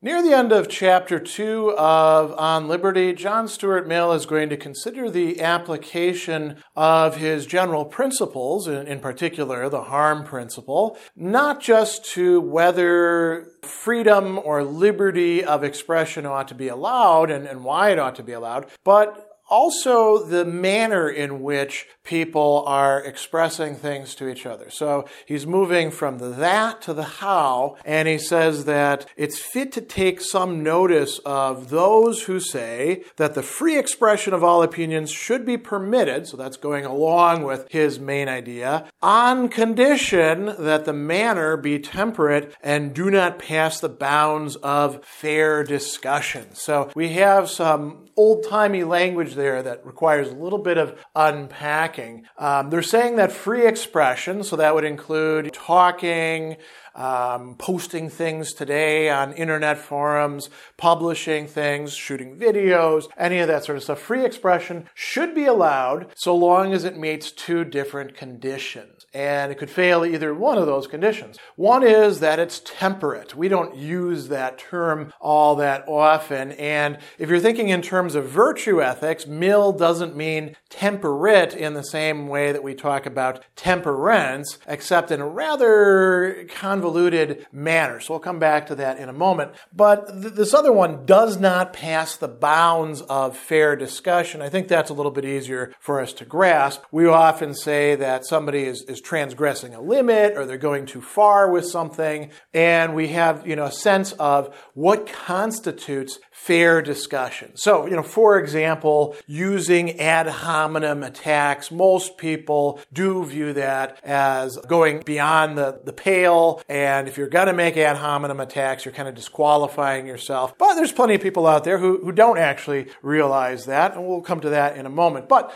Near the end of chapter two of On Liberty, John Stuart Mill is going to consider the application of his general principles, in, particular the harm principle, not just to whether freedom or liberty of expression ought to be allowed and, and why it ought to be allowed, but also the manner in which people are expressing things to each other. So he's moving from the that to the how, and he says that it's fit to take some notice of those who say that the free expression of all opinions should be permitted, so that's going along with his main idea, on condition that the manner be temperate and do not pass the bounds of fair discussion. So we have some old timey language there that requires a little bit of unpacking. Um, they're saying that free expression, so that would include talking, um, posting things today on internet forums, publishing things, shooting videos, any of that sort of stuff. Free expression should be allowed so long as it meets two different conditions and it could fail either one of those conditions. One is that it's temperate. We don't use that term all that often. And if you're thinking in terms of virtue ethics, mill doesn't mean temperate in the same way that we talk about temperance, except in a rather convoluted manner. So we'll come back to that in a moment. But th- this other one does not pass the bounds of fair discussion. I think that's a little bit easier for us to grasp. We often say that somebody is, is transgressing a limit or they're going too far with something. And we have, you know, a sense of what constitutes fair discussion. So, you know, for example, using ad hominem attacks, most people do view that as going beyond the, the pale. And if you're going to make ad hominem attacks, you're kind of disqualifying yourself. But there's plenty of people out there who, who don't actually realize that. And we'll come to that in a moment. But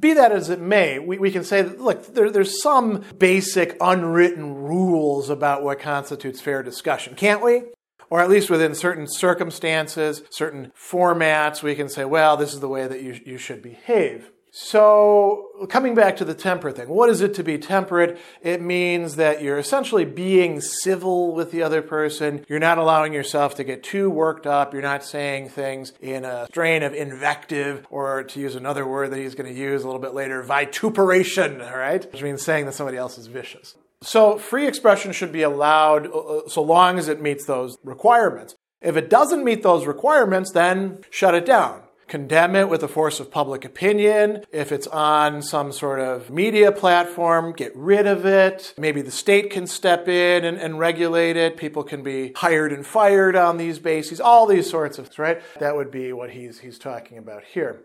be that as it may, we, we can say that, look, there, there's some basic unwritten rules about what constitutes fair discussion, can't we? Or at least within certain circumstances, certain formats, we can say, well, this is the way that you, you should behave. So, coming back to the temperate thing, what is it to be temperate? It means that you're essentially being civil with the other person. You're not allowing yourself to get too worked up. You're not saying things in a strain of invective, or to use another word that he's going to use a little bit later, vituperation, all right? Which means saying that somebody else is vicious. So, free expression should be allowed uh, uh, so long as it meets those requirements. If it doesn't meet those requirements, then shut it down condemn it with the force of public opinion. If it's on some sort of media platform, get rid of it. Maybe the state can step in and, and regulate it. People can be hired and fired on these bases. All these sorts of, right? That would be what he's, he's talking about here.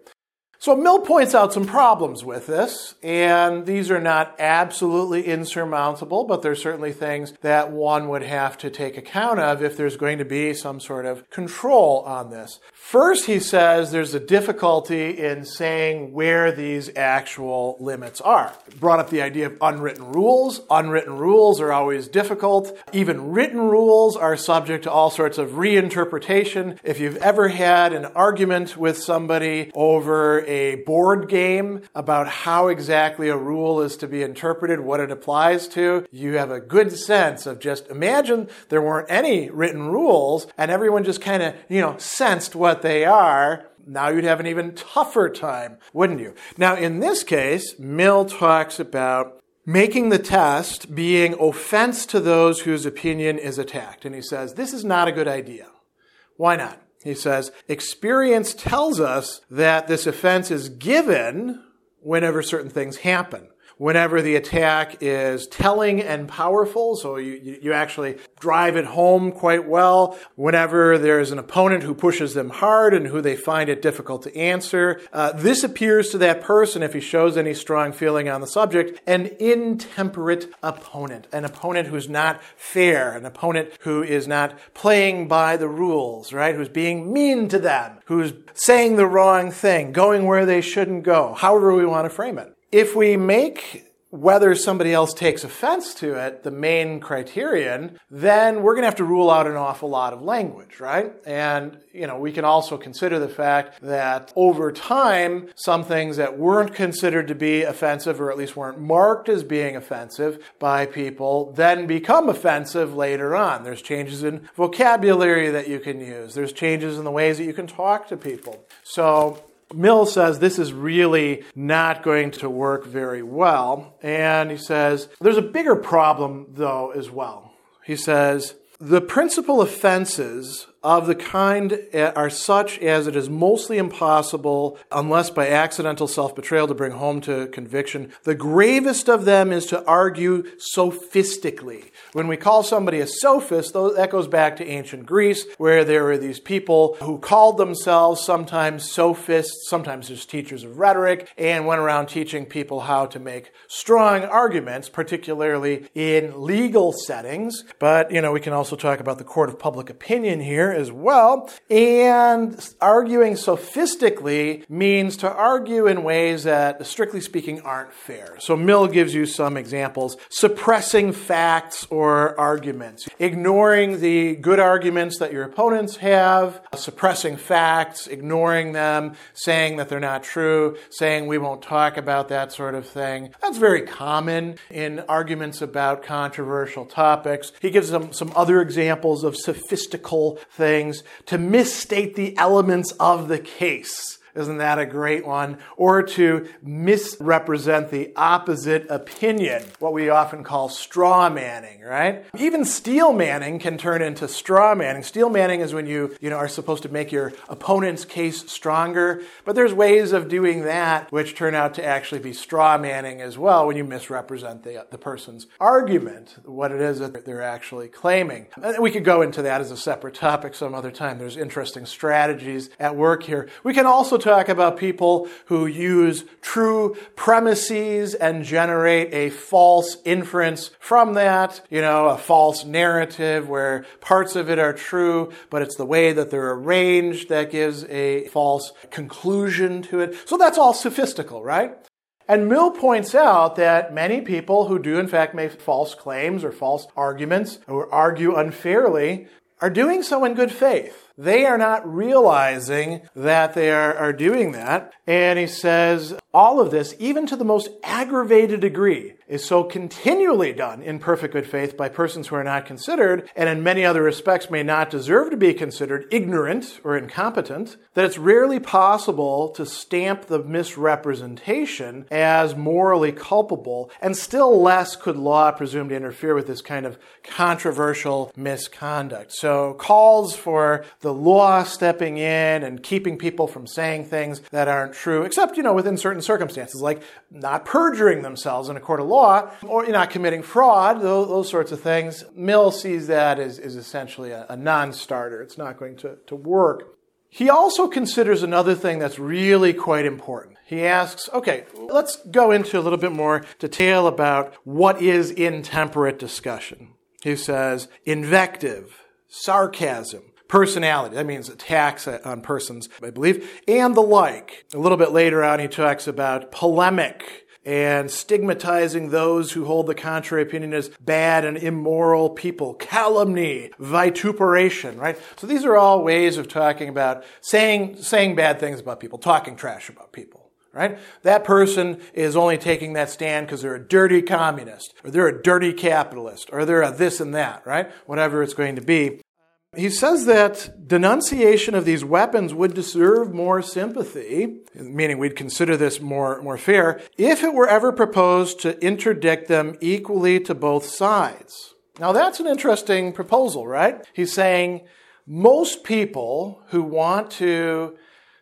So Mill points out some problems with this, and these are not absolutely insurmountable, but they're certainly things that one would have to take account of if there's going to be some sort of control on this. First, he says there's a difficulty in saying where these actual limits are. Brought up the idea of unwritten rules. Unwritten rules are always difficult. Even written rules are subject to all sorts of reinterpretation. If you've ever had an argument with somebody over a board game about how exactly a rule is to be interpreted, what it applies to, you have a good sense of just imagine there weren't any written rules and everyone just kind of, you know, sensed what they are, now you'd have an even tougher time, wouldn't you? Now, in this case, Mill talks about making the test being offense to those whose opinion is attacked. And he says, this is not a good idea. Why not? He says, experience tells us that this offense is given whenever certain things happen whenever the attack is telling and powerful, so you, you actually drive it home quite well. Whenever there's an opponent who pushes them hard and who they find it difficult to answer, uh, this appears to that person, if he shows any strong feeling on the subject, an intemperate opponent, an opponent who's not fair, an opponent who is not playing by the rules, right? Who's being mean to them, who's saying the wrong thing, going where they shouldn't go, however we want to frame it. If we make whether somebody else takes offense to it, the main criterion, then we're going to have to rule out an awful lot of language, right? And, you know, we can also consider the fact that over time, some things that weren't considered to be offensive or at least weren't marked as being offensive by people then become offensive later on. There's changes in vocabulary that you can use. There's changes in the ways that you can talk to people. So Mill says this is really not going to work very well. And he says there's a bigger problem, though, as well. He says the principal offenses of the kind are such as it is mostly impossible, unless by accidental self betrayal, to bring home to conviction. The gravest of them is to argue sophistically. When we call somebody a sophist, that goes back to ancient Greece, where there were these people who called themselves sometimes sophists, sometimes just teachers of rhetoric, and went around teaching people how to make strong arguments, particularly in legal settings. But, you know, we can also talk about the court of public opinion here as well. And arguing sophistically means to argue in ways that, strictly speaking, aren't fair. So Mill gives you some examples suppressing facts or arguments, ignoring the good arguments that your opponents have, suppressing facts, ignoring them, saying that they're not true, saying we won't talk about that sort of thing. That's very common in arguments about controversial topics. He gives them some other examples of sophistical things, to misstate the elements of the case. Isn't that a great one? Or to misrepresent the opposite opinion, what we often call straw manning, right? Even steel manning can turn into straw manning. Steel manning is when you, you know, are supposed to make your opponent's case stronger, but there's ways of doing that which turn out to actually be straw manning as well when you misrepresent the, the person's argument, what it is that they're actually claiming. And we could go into that as a separate topic some other time. There's interesting strategies at work here. We can also talk about people who use true premises and generate a false inference from that, you know, a false narrative where parts of it are true, but it's the way that they're arranged that gives a false conclusion to it. So that's all sophistical, right? And Mill points out that many people who do, in fact, make false claims or false arguments or argue unfairly are doing so in good faith. They are not realizing that they are, are doing that. And he says, all of this, even to the most aggravated degree, is so continually done in perfect good faith by persons who are not considered, and in many other respects may not deserve to be considered ignorant or incompetent, that it's rarely possible to stamp the misrepresentation as morally culpable, and still less could law presume to interfere with this kind of controversial misconduct. So, calls for the law stepping in and keeping people from saying things that aren't true, except, you know, within certain circumstances, like not perjuring themselves in a court of law or you're not committing fraud, those, those sorts of things. Mill sees that as, as essentially a, a non starter. It's not going to, to work. He also considers another thing that's really quite important. He asks, okay, let's go into a little bit more detail about what is intemperate discussion. He says, invective, sarcasm, personality. That means attacks on persons, I believe, and the like. A little bit later on, he talks about polemic and stigmatizing those who hold the contrary opinion as bad and immoral people, calumny, vituperation, right? So these are all ways of talking about saying, saying bad things about people, talking trash about people. Right? That person is only taking that stand because they're a dirty communist, or they're a dirty capitalist, or they're a this and that, right? Whatever it's going to be. He says that denunciation of these weapons would deserve more sympathy, meaning we'd consider this more, more fair, if it were ever proposed to interdict them equally to both sides. Now that's an interesting proposal, right? He's saying most people who want to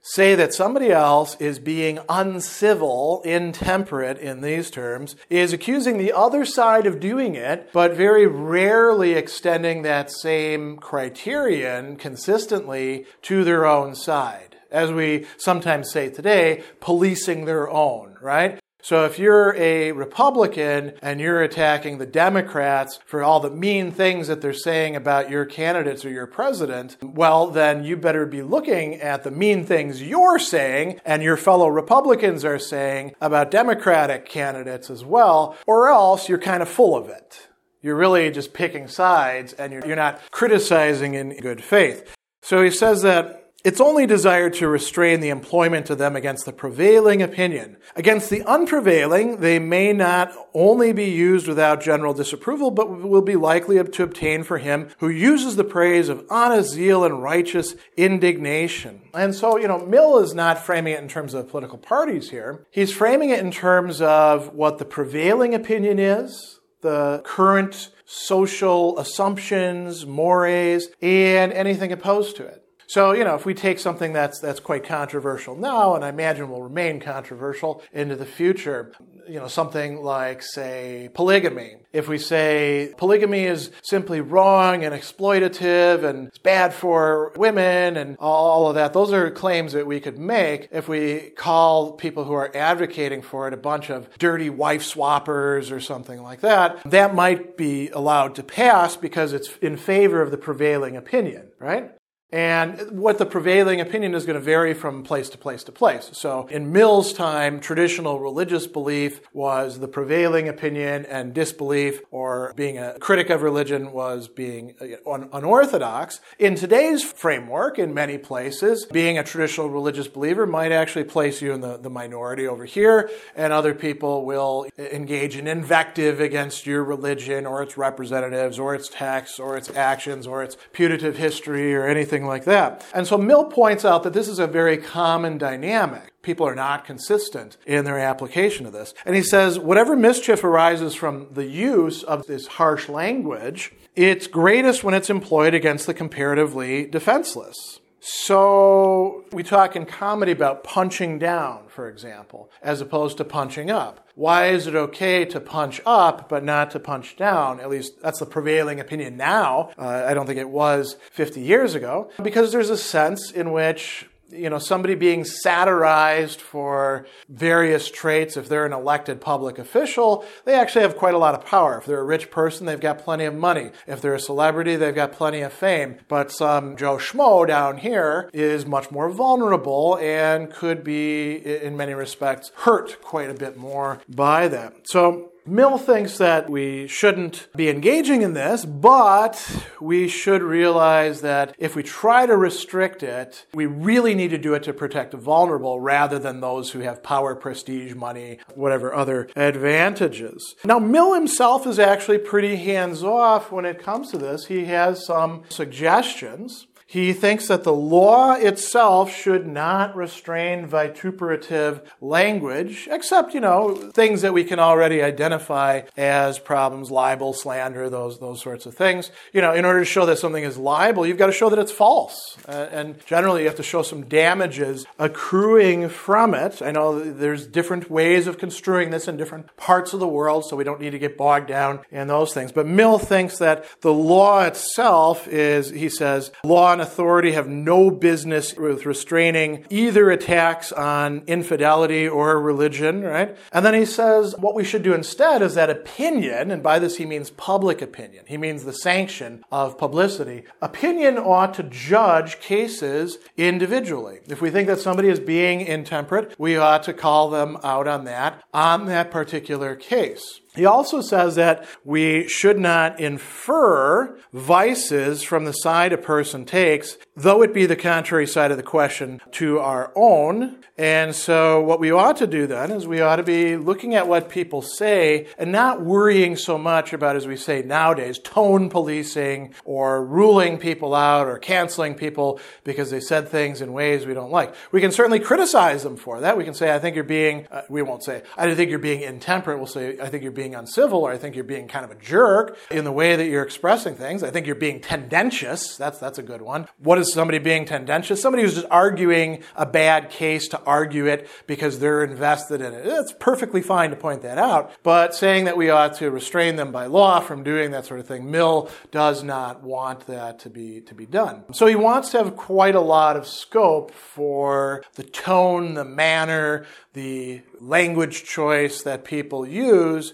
say that somebody else is being uncivil, intemperate in these terms, is accusing the other side of doing it, but very rarely extending that same criterion consistently to their own side. As we sometimes say today, policing their own, right? So if you're a Republican and you're attacking the Democrats for all the mean things that they're saying about your candidates or your president, well, then you better be looking at the mean things you're saying and your fellow Republicans are saying about Democratic candidates as well, or else you're kind of full of it. You're really just picking sides and you're, not criticizing in good faith. So he says that it's only desired to restrain the employment of them against the prevailing opinion. Against the unprevailing, they may not only be used without general disapproval, but will be likely to obtain for him who uses the praise of honest zeal and righteous indignation. And so, you know, Mill is not framing it in terms of political parties here. He's framing it in terms of what the prevailing opinion is, the current social assumptions, mores, and anything opposed to it. So, you know, if we take something that's that's quite controversial now, and I imagine will remain controversial into the future, you know, something like, say, polygamy. If we say polygamy is simply wrong and exploitative and it's bad for women and all of that, those are claims that we could make if we call people who are advocating for it a bunch of dirty wife swappers or something like that. That might be allowed to pass because it's in favor of the prevailing opinion, right? And what the prevailing opinion is going to vary from place to place to place. So in Mill's time, traditional religious belief was the prevailing opinion and disbelief or being a critic of religion was being uh, unorthodox. In today's framework, in many places, being a traditional religious believer might actually place you in the, the minority over here and other people will engage in invective against your religion or its representatives or its texts or its actions or its putative history or anything like that. And so Mill points out that this is a very common dynamic. People are not consistent in their application of this. And he says, whatever mischief arises from the use of this harsh language, it's greatest when it's employed against the comparatively defenseless. So we talk in comedy about punching down, for example, as opposed to punching up. Why is it okay to punch up but not to punch down? At least that's the prevailing opinion now. Uh, I don't think it was 50 years ago. Because there's a sense in which you know, somebody being satirized for various traits. If they're an elected public official, they actually have quite a lot of power. If they're a rich person, they've got plenty of money. If they're a celebrity, they've got plenty of fame. But some Joe Schmo down here is much more vulnerable and could be, in many respects, hurt quite a bit more by them. So, Mill thinks that we shouldn't be engaging in this, but we should realize that if we try to restrict it, we really need to do it to protect the vulnerable rather than those who have power, prestige, money, whatever other advantages. Now, Mill himself is actually pretty hands off when it comes to this. He has some suggestions. He thinks that the law itself should not restrain vituperative language, except, you know, things that we can already identify as problems, libel, slander, those, those sorts of things. You know, in order to show that something is libel, you've got to show that it's false. Uh, and generally, you have to show some damages accruing from it. I know there's different ways of construing this in different parts of the world, so we don't need to get bogged down in those things. But Mill thinks that the law itself is, he says, law authority have no business with restraining either attacks on infidelity or religion, right? And then he says what we should do instead is that opinion, and by this he means public opinion, he means the sanction of publicity. Opinion ought to judge cases individually. If we think that somebody is being intemperate, we ought to call them out on that, on that particular case. He also says that we should not infer vices from the side a person takes, though it be the contrary side of the question to our own. And so, what we ought to do then is we ought to be looking at what people say and not worrying so much about, as we say nowadays, tone policing or ruling people out or canceling people because they said things in ways we don't like. We can certainly criticize them for that. We can say, I think you're being, uh, we won't say, I don't think you're being intemperate. We'll say, I think you're being being uncivil or I think you're being kind of a jerk in the way that you're expressing things. I think you're being tendentious. That's, that's a good one. What is somebody being tendentious? Somebody who's just arguing a bad case to argue it because they're invested in it. It's perfectly fine to point that out. But saying that we ought to restrain them by law from doing that sort of thing, Mill does not want that to be, to be done. So he wants to have quite a lot of scope for the tone, the manner, the language choice that people use